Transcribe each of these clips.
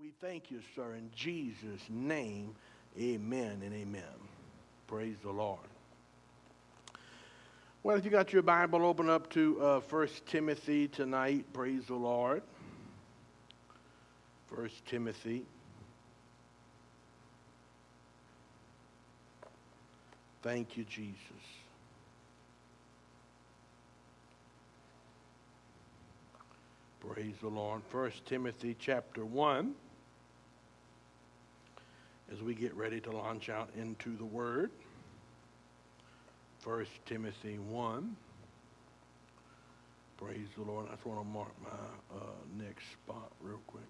We thank you, sir, in Jesus' name. Amen and amen. Praise the Lord. Well, if you got your Bible, open up to uh, 1 Timothy tonight. Praise the Lord. 1 Timothy. Thank you, Jesus. Praise the Lord. 1 Timothy chapter 1. As we get ready to launch out into the Word. 1 Timothy 1. Praise the Lord. I just want to mark my uh, next spot real quick.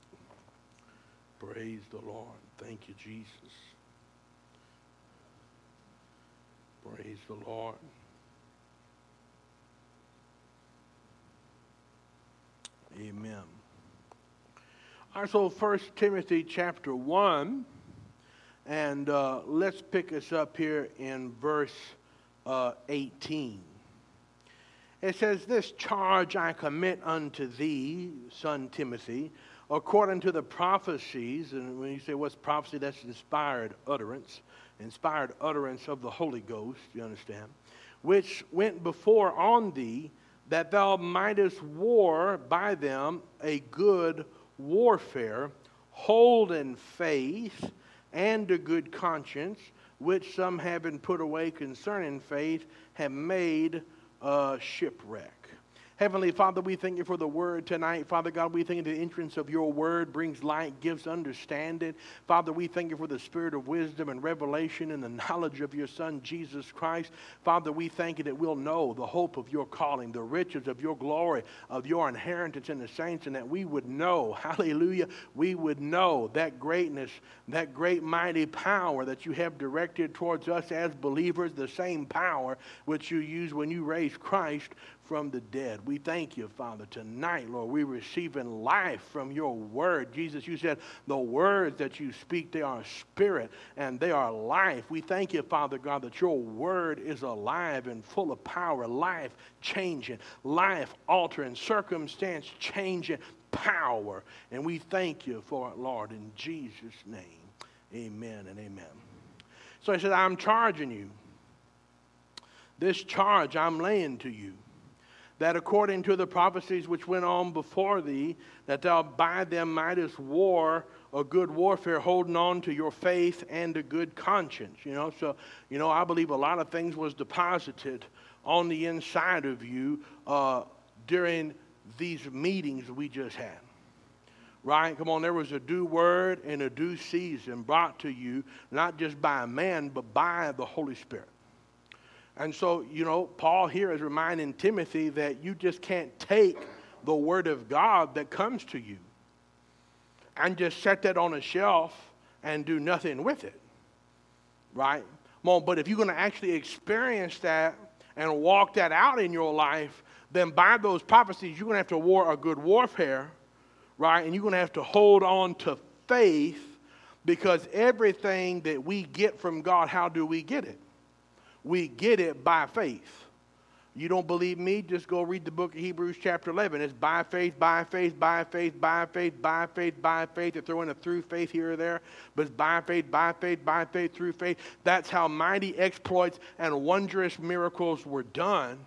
Praise the Lord. Thank you, Jesus. Praise the Lord. Amen. All right, so First Timothy chapter 1, and uh, let's pick us up here in verse uh, 18. It says, This charge I commit unto thee, son Timothy, according to the prophecies. And when you say what's prophecy, that's inspired utterance, inspired utterance of the Holy Ghost, you understand, which went before on thee, that thou mightest war by them a good warfare, hold in faith and a good conscience which some having put away concerning faith have made a shipwreck. Heavenly Father, we thank you for the word tonight. Father God, we thank you the entrance of your word brings light, gives understanding. Father, we thank you for the spirit of wisdom and revelation and the knowledge of your Son, Jesus Christ. Father, we thank you that we'll know the hope of your calling, the riches of your glory, of your inheritance in the saints, and that we would know, hallelujah, we would know that greatness, that great mighty power that you have directed towards us as believers, the same power which you used when you raised Christ from the dead. We thank you, Father, tonight, Lord. We're receiving life from your word. Jesus, you said the words that you speak, they are spirit and they are life. We thank you, Father God, that your word is alive and full of power, life changing, life altering, circumstance changing power. And we thank you for it, Lord, in Jesus' name. Amen and amen. So he said, I'm charging you. This charge I'm laying to you that according to the prophecies which went on before thee, that thou by them mightest war a good warfare, holding on to your faith and a good conscience. You know, so you know, I believe a lot of things was deposited on the inside of you uh, during these meetings we just had. Right? Come on, there was a due word and a due season brought to you, not just by man, but by the Holy Spirit. And so, you know, Paul here is reminding Timothy that you just can't take the word of God that comes to you and just set that on a shelf and do nothing with it. Right? Well, but if you're going to actually experience that and walk that out in your life, then by those prophecies, you're going to have to war a good warfare, right? And you're going to have to hold on to faith because everything that we get from God, how do we get it? We get it by faith. You don't believe me? Just go read the book of Hebrews, chapter 11. It's by faith, by faith, by faith, by faith, by faith, by faith. They throw in a through faith here or there, but it's by faith, by faith, by faith, through faith. That's how mighty exploits and wondrous miracles were done.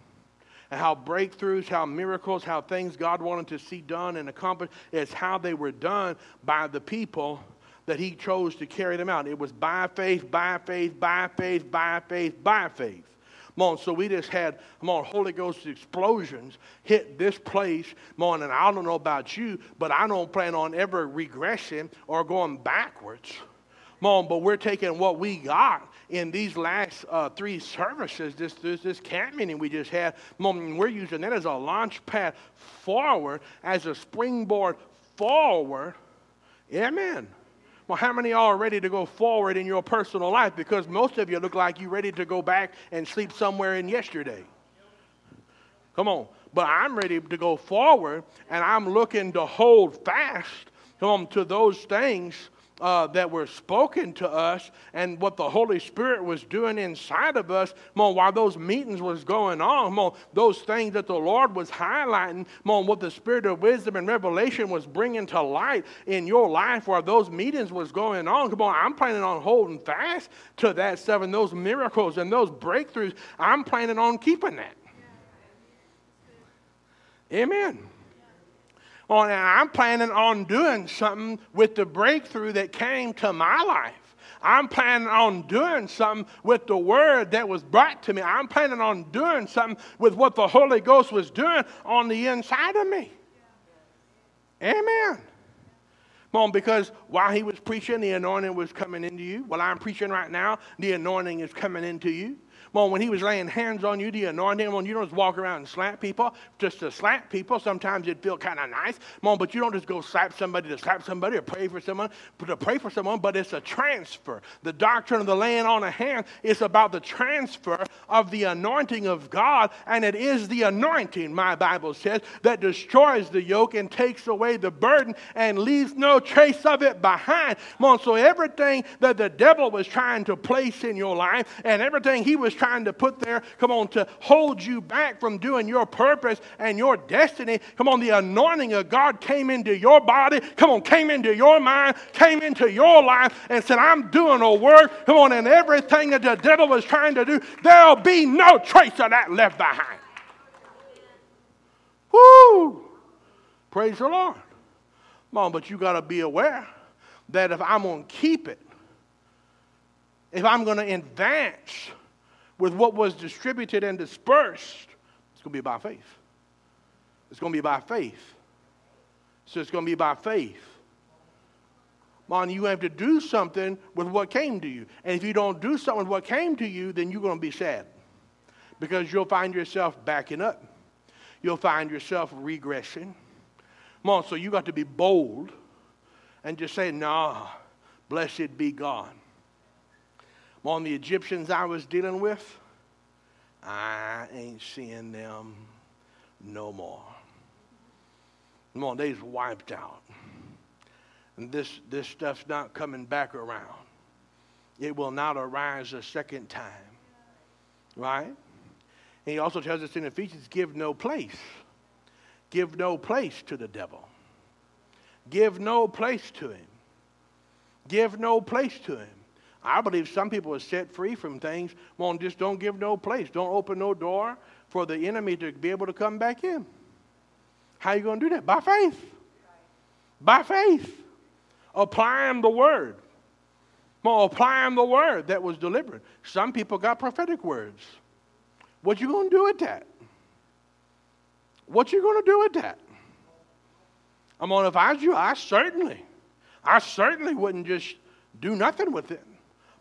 And how breakthroughs, how miracles, how things God wanted to see done and accomplished, is how they were done by the people that he chose to carry them out. It was by faith, by faith, by faith, by faith, by faith. Come on, so we just had, come on, Holy Ghost explosions hit this place. Come on, and I don't know about you, but I don't plan on ever regressing or going backwards. Come on, but we're taking what we got in these last uh, three services, this, this, this camp meeting we just had. On, we're using that as a launch pad forward, as a springboard forward. Amen. Well, how many are ready to go forward in your personal life? Because most of you look like you're ready to go back and sleep somewhere in yesterday. Come on. But I'm ready to go forward, and I'm looking to hold fast come on, to those things uh, that were spoken to us and what the Holy Spirit was doing inside of us, on, while those meetings was going on, on, those things that the Lord was highlighting, on, what the Spirit of wisdom and revelation was bringing to light in your life while those meetings was going on. Come on, I'm planning on holding fast to that stuff and those miracles and those breakthroughs. I'm planning on keeping that. Amen. And I'm planning on doing something with the breakthrough that came to my life. I'm planning on doing something with the word that was brought to me. I'm planning on doing something with what the Holy Ghost was doing on the inside of me. Amen. Come on, because while he was preaching, the anointing was coming into you. While I'm preaching right now, the anointing is coming into you. Well, when he was laying hands on you, the anointing, when you don't just walk around and slap people, just to slap people, sometimes it'd feel kind of nice. On, but you don't just go slap somebody to slap somebody or pray for someone, to pray for someone, but it's a transfer. The doctrine of the laying on of hands is about the transfer of the anointing of God, and it is the anointing, my Bible says, that destroys the yoke and takes away the burden and leaves no trace of it behind. On, so everything that the devil was trying to place in your life and everything he was trying to put there, come on, to hold you back from doing your purpose and your destiny. Come on, the anointing of God came into your body, come on, came into your mind, came into your life, and said, I'm doing a work. Come on, and everything that the devil was trying to do, there'll be no trace of that left behind. Woo! Praise the Lord. On, but you got to be aware that if I'm going to keep it, if I'm going to advance, with what was distributed and dispersed, it's going to be by faith. It's going to be by faith. So it's going to be by faith. Man, you have to do something with what came to you. And if you don't do something with what came to you, then you're going to be sad. Because you'll find yourself backing up. You'll find yourself regressing. On, so you got to be bold and just say, nah, blessed be God on the Egyptians I was dealing with, I ain't seeing them no more. Come on, they's wiped out. And this, this stuff's not coming back around. It will not arise a second time. Right? And he also tells us in Ephesians give no place. Give no place to the devil. Give no place to him. Give no place to him. I believe some people are set free from things. Well, just don't give no place. Don't open no door for the enemy to be able to come back in. How you going to do that? By faith. By faith. Applying the word. Well, applying the word that was delivered. Some people got prophetic words. What you going to do with that? What you going to do with that? I'm going to advise you, I certainly, I certainly wouldn't just do nothing with it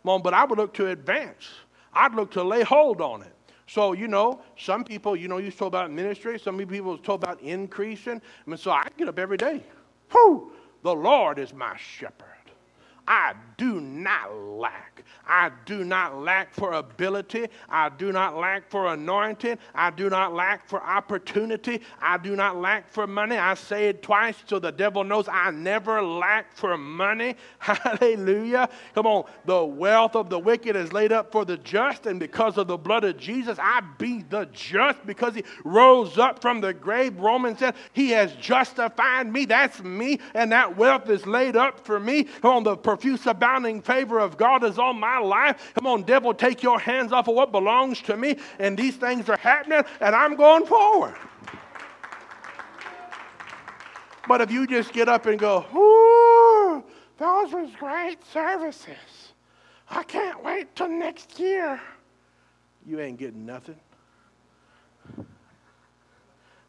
on, but I would look to advance. I'd look to lay hold on it. So, you know, some people, you know, you talk about ministry, some people talk about increasing. I mean, so I get up every day. Whew, the Lord is my shepherd. I do not lack. I do not lack for ability. I do not lack for anointing. I do not lack for opportunity. I do not lack for money. I say it twice so the devil knows I never lack for money. Hallelujah. Come on. The wealth of the wicked is laid up for the just, and because of the blood of Jesus, I be the just because he rose up from the grave. Romans said, He has justified me. That's me, and that wealth is laid up for me. Come on, the profuse abounding favor of God is on my life. Come on, devil, take your hands off of what belongs to me. And these things are happening, and I'm going forward. But if you just get up and go, Ooh, those was great services. I can't wait till next year. You ain't getting nothing.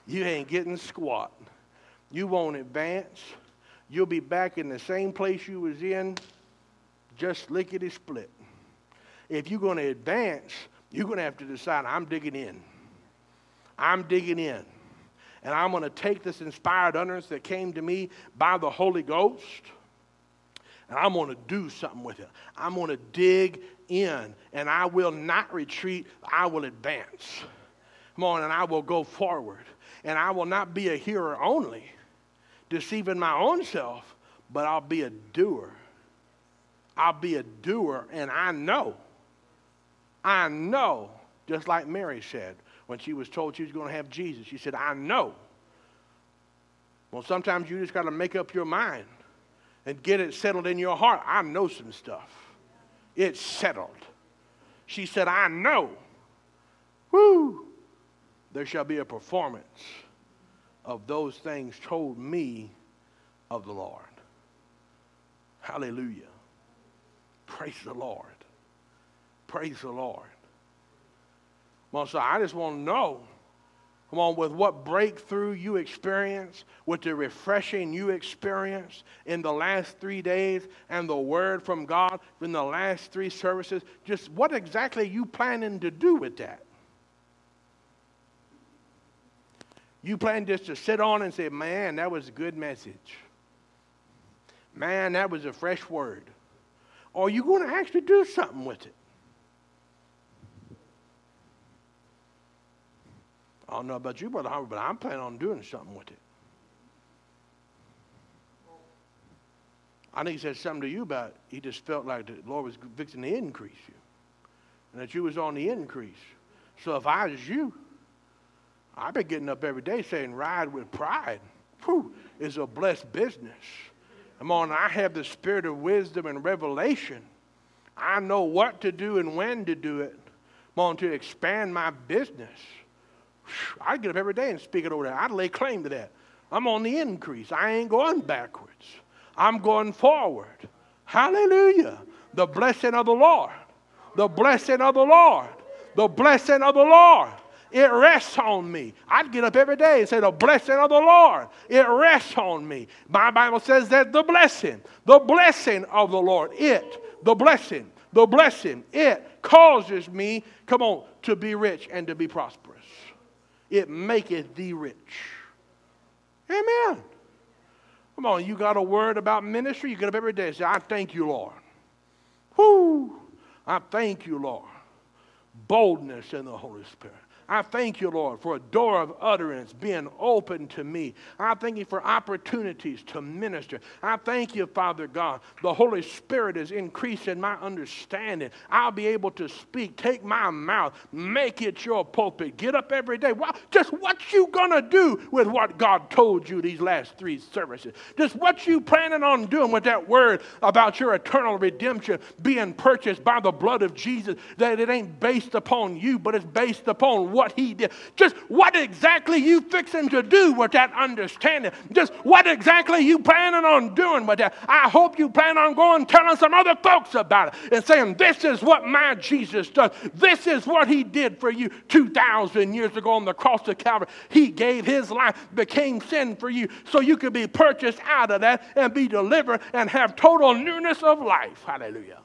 You ain't getting squat. You won't advance you'll be back in the same place you was in, just lickety split. If you're going to advance, you're going to have to decide, I'm digging in. I'm digging in. And I'm going to take this inspired utterance that came to me by the Holy Ghost, and I'm going to do something with it. I'm going to dig in, and I will not retreat. I will advance. Come on, and I will go forward. And I will not be a hearer only, deceiving my own self, but I'll be a doer I'll be a doer, and I know. I know, just like Mary said when she was told she was going to have Jesus. She said, I know. Well, sometimes you just got to make up your mind and get it settled in your heart. I know some stuff. It's settled. She said, I know. Woo! There shall be a performance of those things told me of the Lord. Hallelujah. Praise the Lord. Praise the Lord. Well, so I just want to know, come on, with what breakthrough you experience, with the refreshing you experience in the last three days, and the word from God in the last three services, just what exactly are you planning to do with that? You plan just to sit on and say, man, that was a good message. Man, that was a fresh word. Or are you going to actually do something with it? I don't know about you, Brother Harvey, but I'm planning on doing something with it. I think he said something to you about he just felt like the Lord was fixing to increase you. And that you was on the increase. So if I was you, I've been getting up every day saying ride with pride. Whew, it's a blessed business. Come on, I have the spirit of wisdom and revelation. I know what to do and when to do it. Come on, to expand my business. I'd get up every day and speak it over there. I'd lay claim to that. I'm on the increase. I ain't going backwards. I'm going forward. Hallelujah. The blessing of the Lord. The blessing of the Lord. The blessing of the Lord. It rests on me. I'd get up every day and say, The blessing of the Lord. It rests on me. My Bible says that the blessing, the blessing of the Lord, it, the blessing, the blessing, it causes me, come on, to be rich and to be prosperous it maketh thee rich. Amen. Come on, you got a word about ministry, you get up every day and say, I thank you, Lord. Whoo! I thank you, Lord. Boldness in the Holy Spirit. I thank you, Lord, for a door of utterance being open to me. I thank you for opportunities to minister. I thank you, Father God. The Holy Spirit is increasing my understanding. I'll be able to speak. Take my mouth, make it your pulpit. Get up every day. Well, just what you gonna do with what God told you these last three services? Just what you planning on doing with that word about your eternal redemption being purchased by the blood of Jesus? That it ain't based upon you, but it's based upon what he did. Just what exactly you fixing to do with that understanding. Just what exactly you planning on doing with that. I hope you plan on going telling some other folks about it and saying, this is what my Jesus does. This is what he did for you 2,000 years ago on the cross of Calvary. He gave his life, became sin for you so you could be purchased out of that and be delivered and have total newness of life. Hallelujah.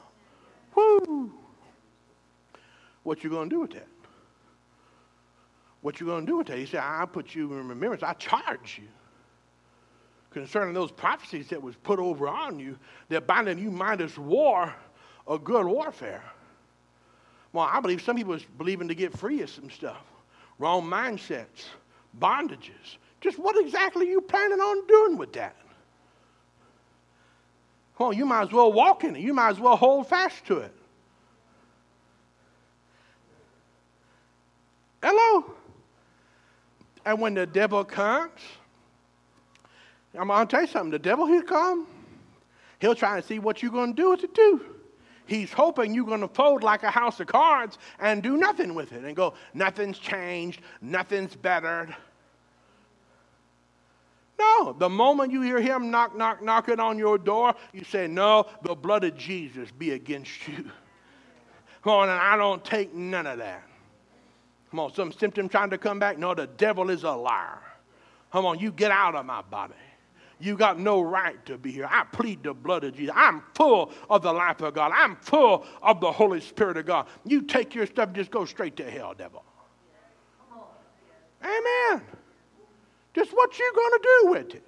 Woo. What you going to do with that? What you going to do with that? He said, I put you in remembrance. I charge you concerning those prophecies that was put over on you that binding you mindless war a good warfare. Well, I believe some people are believing to get free of some stuff. Wrong mindsets, bondages. Just what exactly are you planning on doing with that? Well, you might as well walk in it. You might as well hold fast to it. Hello? And when the devil comes, I'm going to tell you something. The devil, he'll come. He'll try and see what you're going to do with it too. He's hoping you're going to fold like a house of cards and do nothing with it and go, nothing's changed, nothing's bettered. No, the moment you hear him knock, knock, knocking on your door, you say, No, the blood of Jesus be against you. Come on, and I don't take none of that. Come on, some symptom trying to come back? No, the devil is a liar. Come on, you get out of my body. You got no right to be here. I plead the blood of Jesus. I'm full of the life of God. I'm full of the Holy Spirit of God. You take your stuff, just go straight to hell, devil. Amen. Just what you gonna do with it?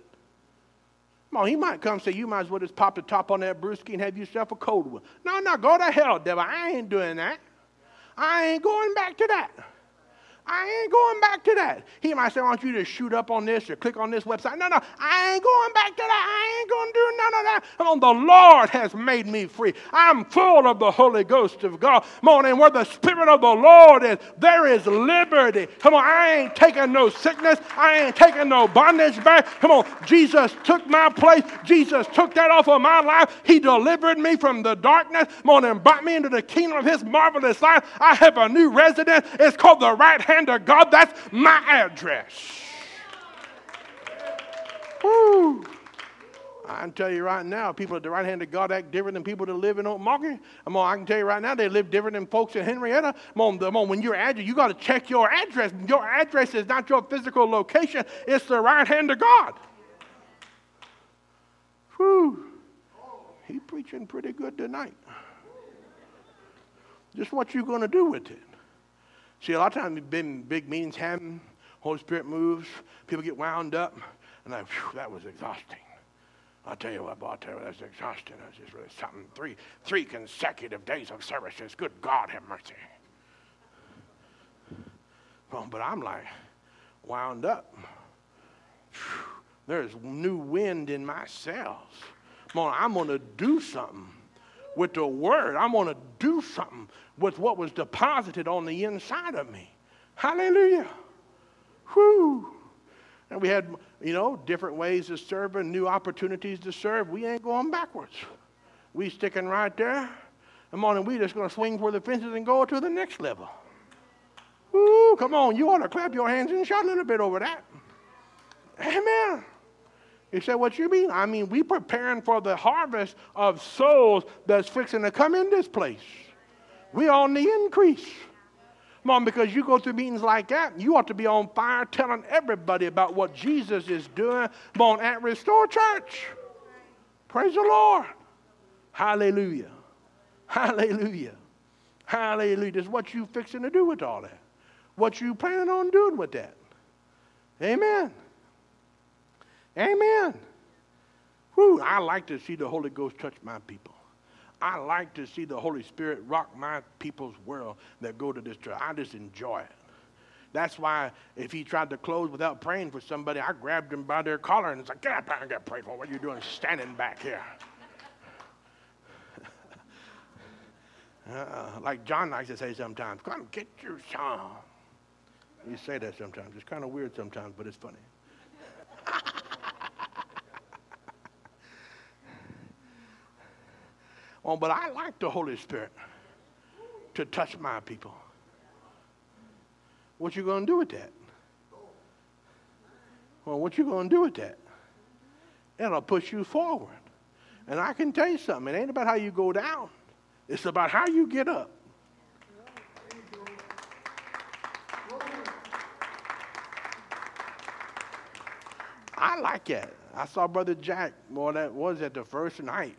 Come on, he might come say, you might as well just pop the top on that brewski and have yourself a cold one. No, no, go to hell, devil. I ain't doing that. I ain't going back to that. I ain't going back to that. He might say, I want you to shoot up on this or click on this website. No, no, I ain't going back to that. I ain't going to do none of that. The Lord has made me free. I'm full of the Holy Ghost of God. And where the Spirit of the Lord is, there is liberty. Come on, I ain't taking no sickness. I ain't taking no bondage back. Come on, Jesus took my place. Jesus took that off of my life. He delivered me from the darkness. Come on, brought me into the kingdom of His marvelous life. I have a new residence. It's called the right hand of God. That's my address. Woo. I can tell you right now, people at the right hand of God act different than people that live in Oak Market. I'm on, I can tell you right now, they live different than folks in Henrietta. I'm on, I'm on, when you're address, you got to check your address. Your address is not your physical location, it's the right hand of God. Whew. He preaching pretty good tonight. Just what you going to do with it. See, a lot of times, we've been big meetings happen, Holy Spirit moves, people get wound up, and I, whew, that was exhausting. I'll tell you what, boy, I'll tell you, that's exhausting. That's just really something. Three, three consecutive days of services. Good God, have mercy. Well, but I'm like wound up. There's new wind in my cells. I'm going to do something with the word. I'm going to do something with what was deposited on the inside of me. Hallelujah. Whew. And we had, you know, different ways to serve and new opportunities to serve. We ain't going backwards. We sticking right there. Come on, and we just to swing for the fences and go to the next level. Woo, come on, you ought to clap your hands and shout a little bit over that. Amen. He said, What you mean? I mean, we preparing for the harvest of souls that's fixing to come in this place. We on the increase. Mom, because you go through meetings like that, you ought to be on fire telling everybody about what Jesus is doing. On, at Restore Church. Praise the Lord. Hallelujah. Hallelujah. Hallelujah. Is what you fixing to do with all that. What you planning on doing with that. Amen. Amen. Whew, I like to see the Holy Ghost touch my people. I like to see the Holy Spirit rock my people's world that go to this church. I just enjoy it. That's why if he tried to close without praying for somebody, I grabbed him by their collar and said, Get up and get prayed for. What are you doing standing back here? uh, like John likes to say sometimes, Come get your song. You say that sometimes. It's kind of weird sometimes, but it's funny. Oh, but I like the Holy Spirit to touch my people. What you going to do with that? Well, what you going to do with that? It'll push you forward. And I can tell you something. It ain't about how you go down. It's about how you get up. I like that. I saw Brother Jack, well, that was at the first night.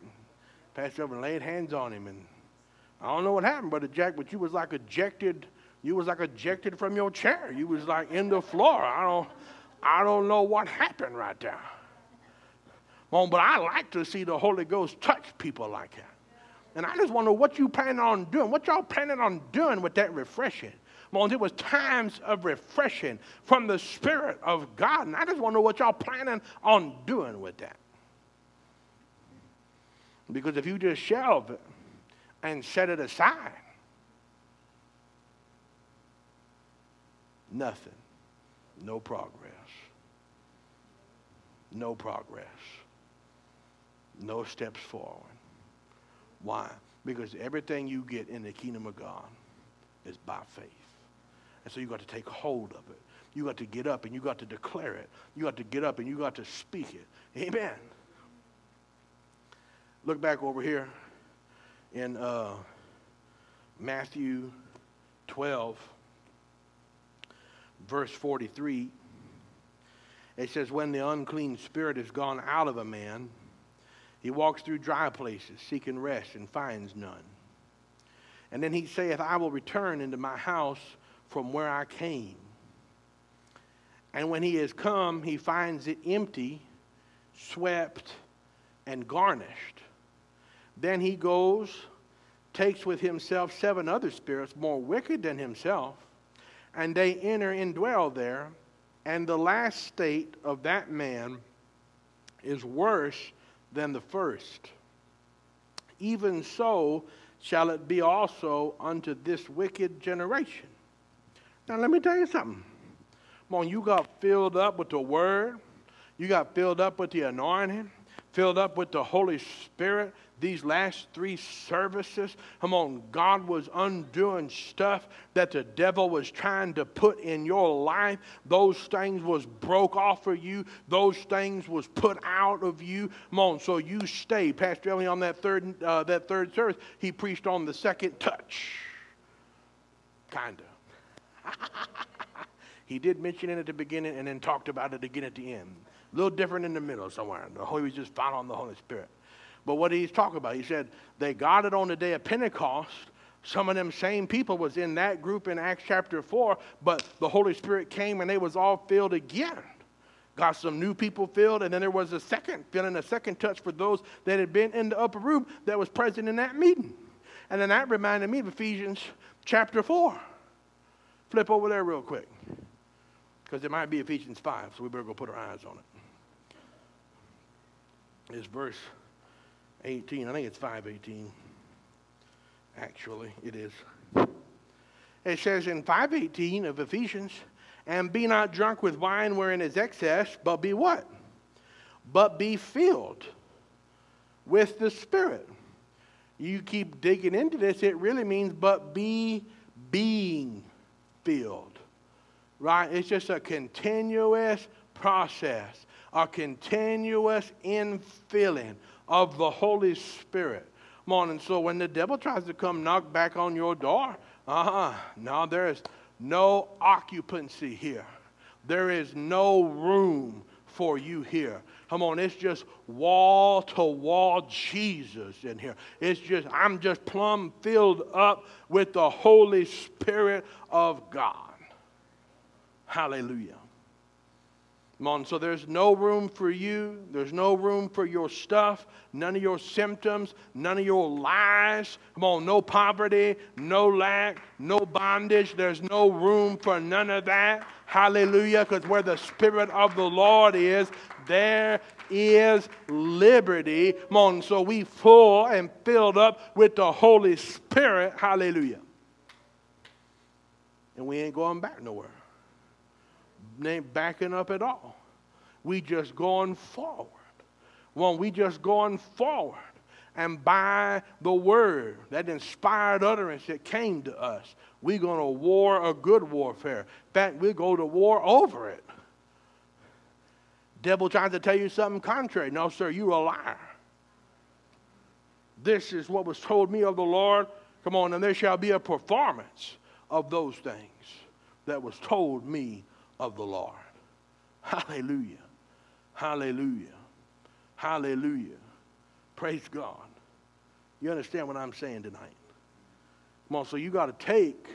Pastor and laid hands on him. And I don't know what happened, Brother Jack, but you was like ejected. You was like ejected from your chair. You was like in the floor. I don't, I don't know what happened right there. Well, but I like to see the Holy Ghost touch people like that. And I just wonder what you planning on doing. What y'all planning on doing with that refreshing? Well, it was times of refreshing from the Spirit of God. And I just wonder what y'all planning on doing with that. Because if you just shelve it and set it aside, nothing. No progress. No progress. No steps forward. Why? Because everything you get in the kingdom of God is by faith. And so you got to take hold of it. You got to get up and you got to declare it. You got to get up and you got to speak it. Amen. Look back over here in uh, Matthew 12, verse 43. It says, When the unclean spirit is gone out of a man, he walks through dry places, seeking rest, and finds none. And then he saith, I will return into my house from where I came. And when he has come, he finds it empty, swept, and garnished. Then he goes, takes with himself seven other spirits more wicked than himself, and they enter and dwell there. And the last state of that man is worse than the first. Even so shall it be also unto this wicked generation. Now, let me tell you something. Come on, you got filled up with the word, you got filled up with the anointing, filled up with the Holy Spirit, these last three services, come on, God was undoing stuff that the devil was trying to put in your life. Those things was broke off of you. Those things was put out of you. Come on, so you stay. Pastor Ellie on that third uh, that third service, he preached on the second touch. Kinda. he did mention it at the beginning and then talked about it again at the end. A little different in the middle somewhere. The Holy was just found on the Holy Spirit. But what he's talking about, he said they got it on the day of Pentecost. Some of them same people was in that group in Acts chapter 4, but the Holy Spirit came and they was all filled again. Got some new people filled, and then there was a second feeling, a second touch for those that had been in the upper room that was present in that meeting. And then that reminded me of Ephesians chapter 4. Flip over there real quick. Because it might be Ephesians 5, so we better go put our eyes on it. It's verse 18. I think it's 518. Actually, it is. It says in 518 of Ephesians, and be not drunk with wine wherein is excess, but be what? But be filled with the Spirit. You keep digging into this, it really means but be being filled. Right? It's just a continuous process, a continuous infilling of the Holy Spirit. Come on, and so when the devil tries to come knock back on your door, uh-huh, now there is no occupancy here. There is no room for you here. Come on, it's just wall to wall Jesus in here. It's just, I'm just plumb filled up with the Holy Spirit of God. Hallelujah. On, so there's no room for you. There's no room for your stuff, none of your symptoms, none of your lies. Come on, no poverty, no lack, no bondage. There's no room for none of that. Hallelujah, because where the Spirit of the Lord is, there is liberty. Come on, so we full and filled up with the Holy Spirit. Hallelujah. And we ain't going back nowhere ain't backing up at all. We just going forward. Well, we just going forward. And by the word, that inspired utterance that came to us, we're going to war a good warfare. In fact, we go to war over it. Devil trying to tell you something contrary. No, sir, you're a liar. This is what was told me of the Lord. Come on, and there shall be a performance of those things that was told me of the Lord. Hallelujah. Hallelujah. Hallelujah. Praise God. You understand what I'm saying tonight? Come on, so you got to take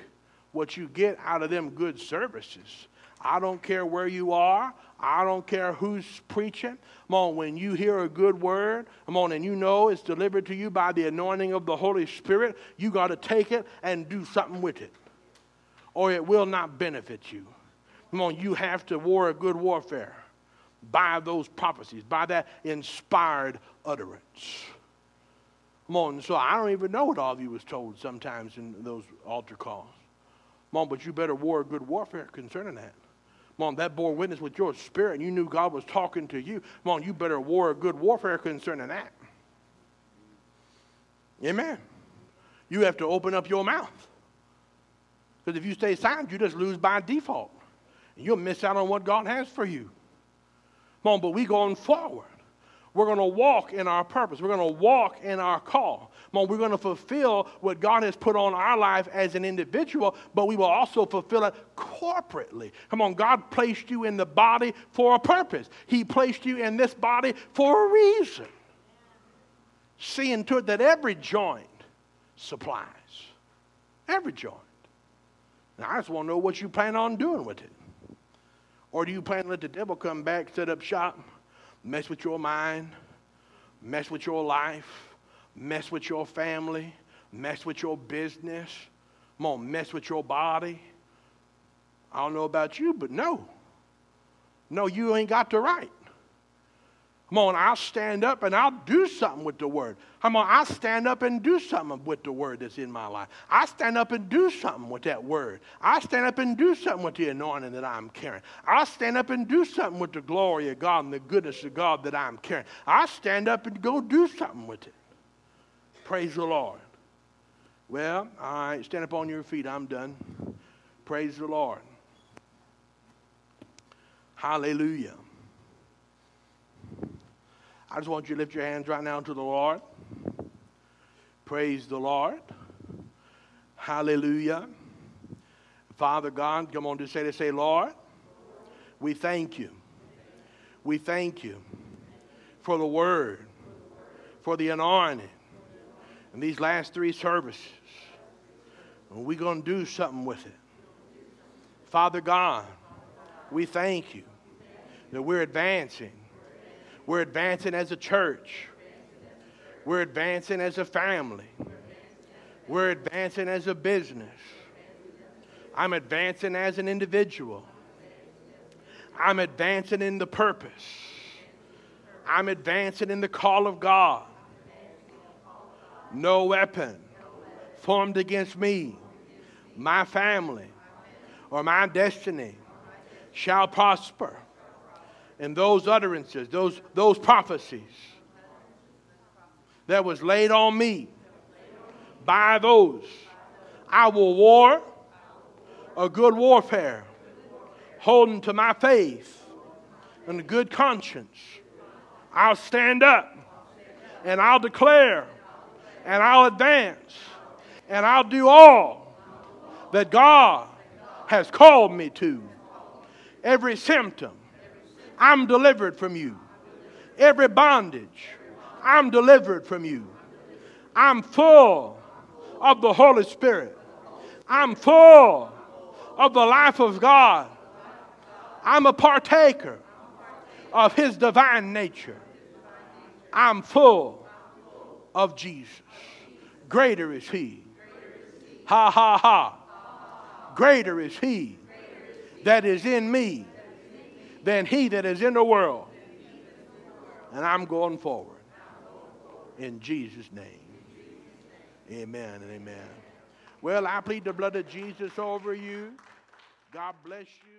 what you get out of them good services. I don't care where you are. I don't care who's preaching. Come on, when you hear a good word, come on, and you know it's delivered to you by the anointing of the Holy Spirit, you got to take it and do something with it, or it will not benefit you. Come on, you have to war a good warfare by those prophecies, by that inspired utterance. Come on, so I don't even know what all of you was told sometimes in those altar calls. Come on, but you better war a good warfare concerning that. Come on, that bore witness with your spirit, and you knew God was talking to you. Come on, you better war a good warfare concerning that. Amen. You have to open up your mouth. Because if you stay silent, you just lose by default you'll miss out on what God has for you. Come on, but we going forward. We're going to walk in our purpose. We're going to walk in our call. Come on, we're going to fulfill what God has put on our life as an individual, but we will also fulfill it corporately. Come on, God placed you in the body for a purpose. He placed you in this body for a reason. Seeing to it that every joint supplies. Every joint. Now, I just want to know what you plan on doing with it. Or do you plan to let the devil come back, set up shop, mess with your mind, mess with your life, mess with your family, mess with your business? Come on, mess with your body. I don't know about you, but no. No, you ain't got the right. Come on, I'll stand up and I'll do something with the word. Come on, I'll stand up and do something with the word that's in my life. I stand up and do something with that word. I stand up and do something with the anointing that I'm carrying. I stand up and do something with the glory of God and the goodness of God that I'm carrying. I stand up and go do something with it. Praise the Lord. Well, all right, stand up on your feet. I'm done. Praise the Lord. Hallelujah. I just want you to lift your hands right now to the Lord. Praise the Lord. Hallelujah. Father God, come on, just say this. Say, Lord, we thank you. We thank you for the word, for the anointing, and these last three services. We're going to do something with it. Father God, we thank you that we're advancing we're advancing as a church. We're advancing as a family. We're advancing as a business. I'm advancing as an individual. I'm advancing in the purpose. I'm advancing in the call of God. No weapon formed against me, my family, or my destiny shall prosper and those utterances, those, those prophecies that was laid on me by those. I will war a good warfare, holding to my faith and a good conscience. I'll stand up and I'll declare and I'll advance and I'll do all that God has called me to. Every symptom, I'm delivered from you. Every bondage, I'm delivered from you. I'm full of the Holy Spirit. I'm full of the life of God. I'm a partaker of His divine nature. I'm full of Jesus. Greater is He. Ha ha ha. Greater is He that is in me than he that is in the world. And I'm going forward. In Jesus' name. Amen and amen. Well, I plead the blood of Jesus over you. God bless you.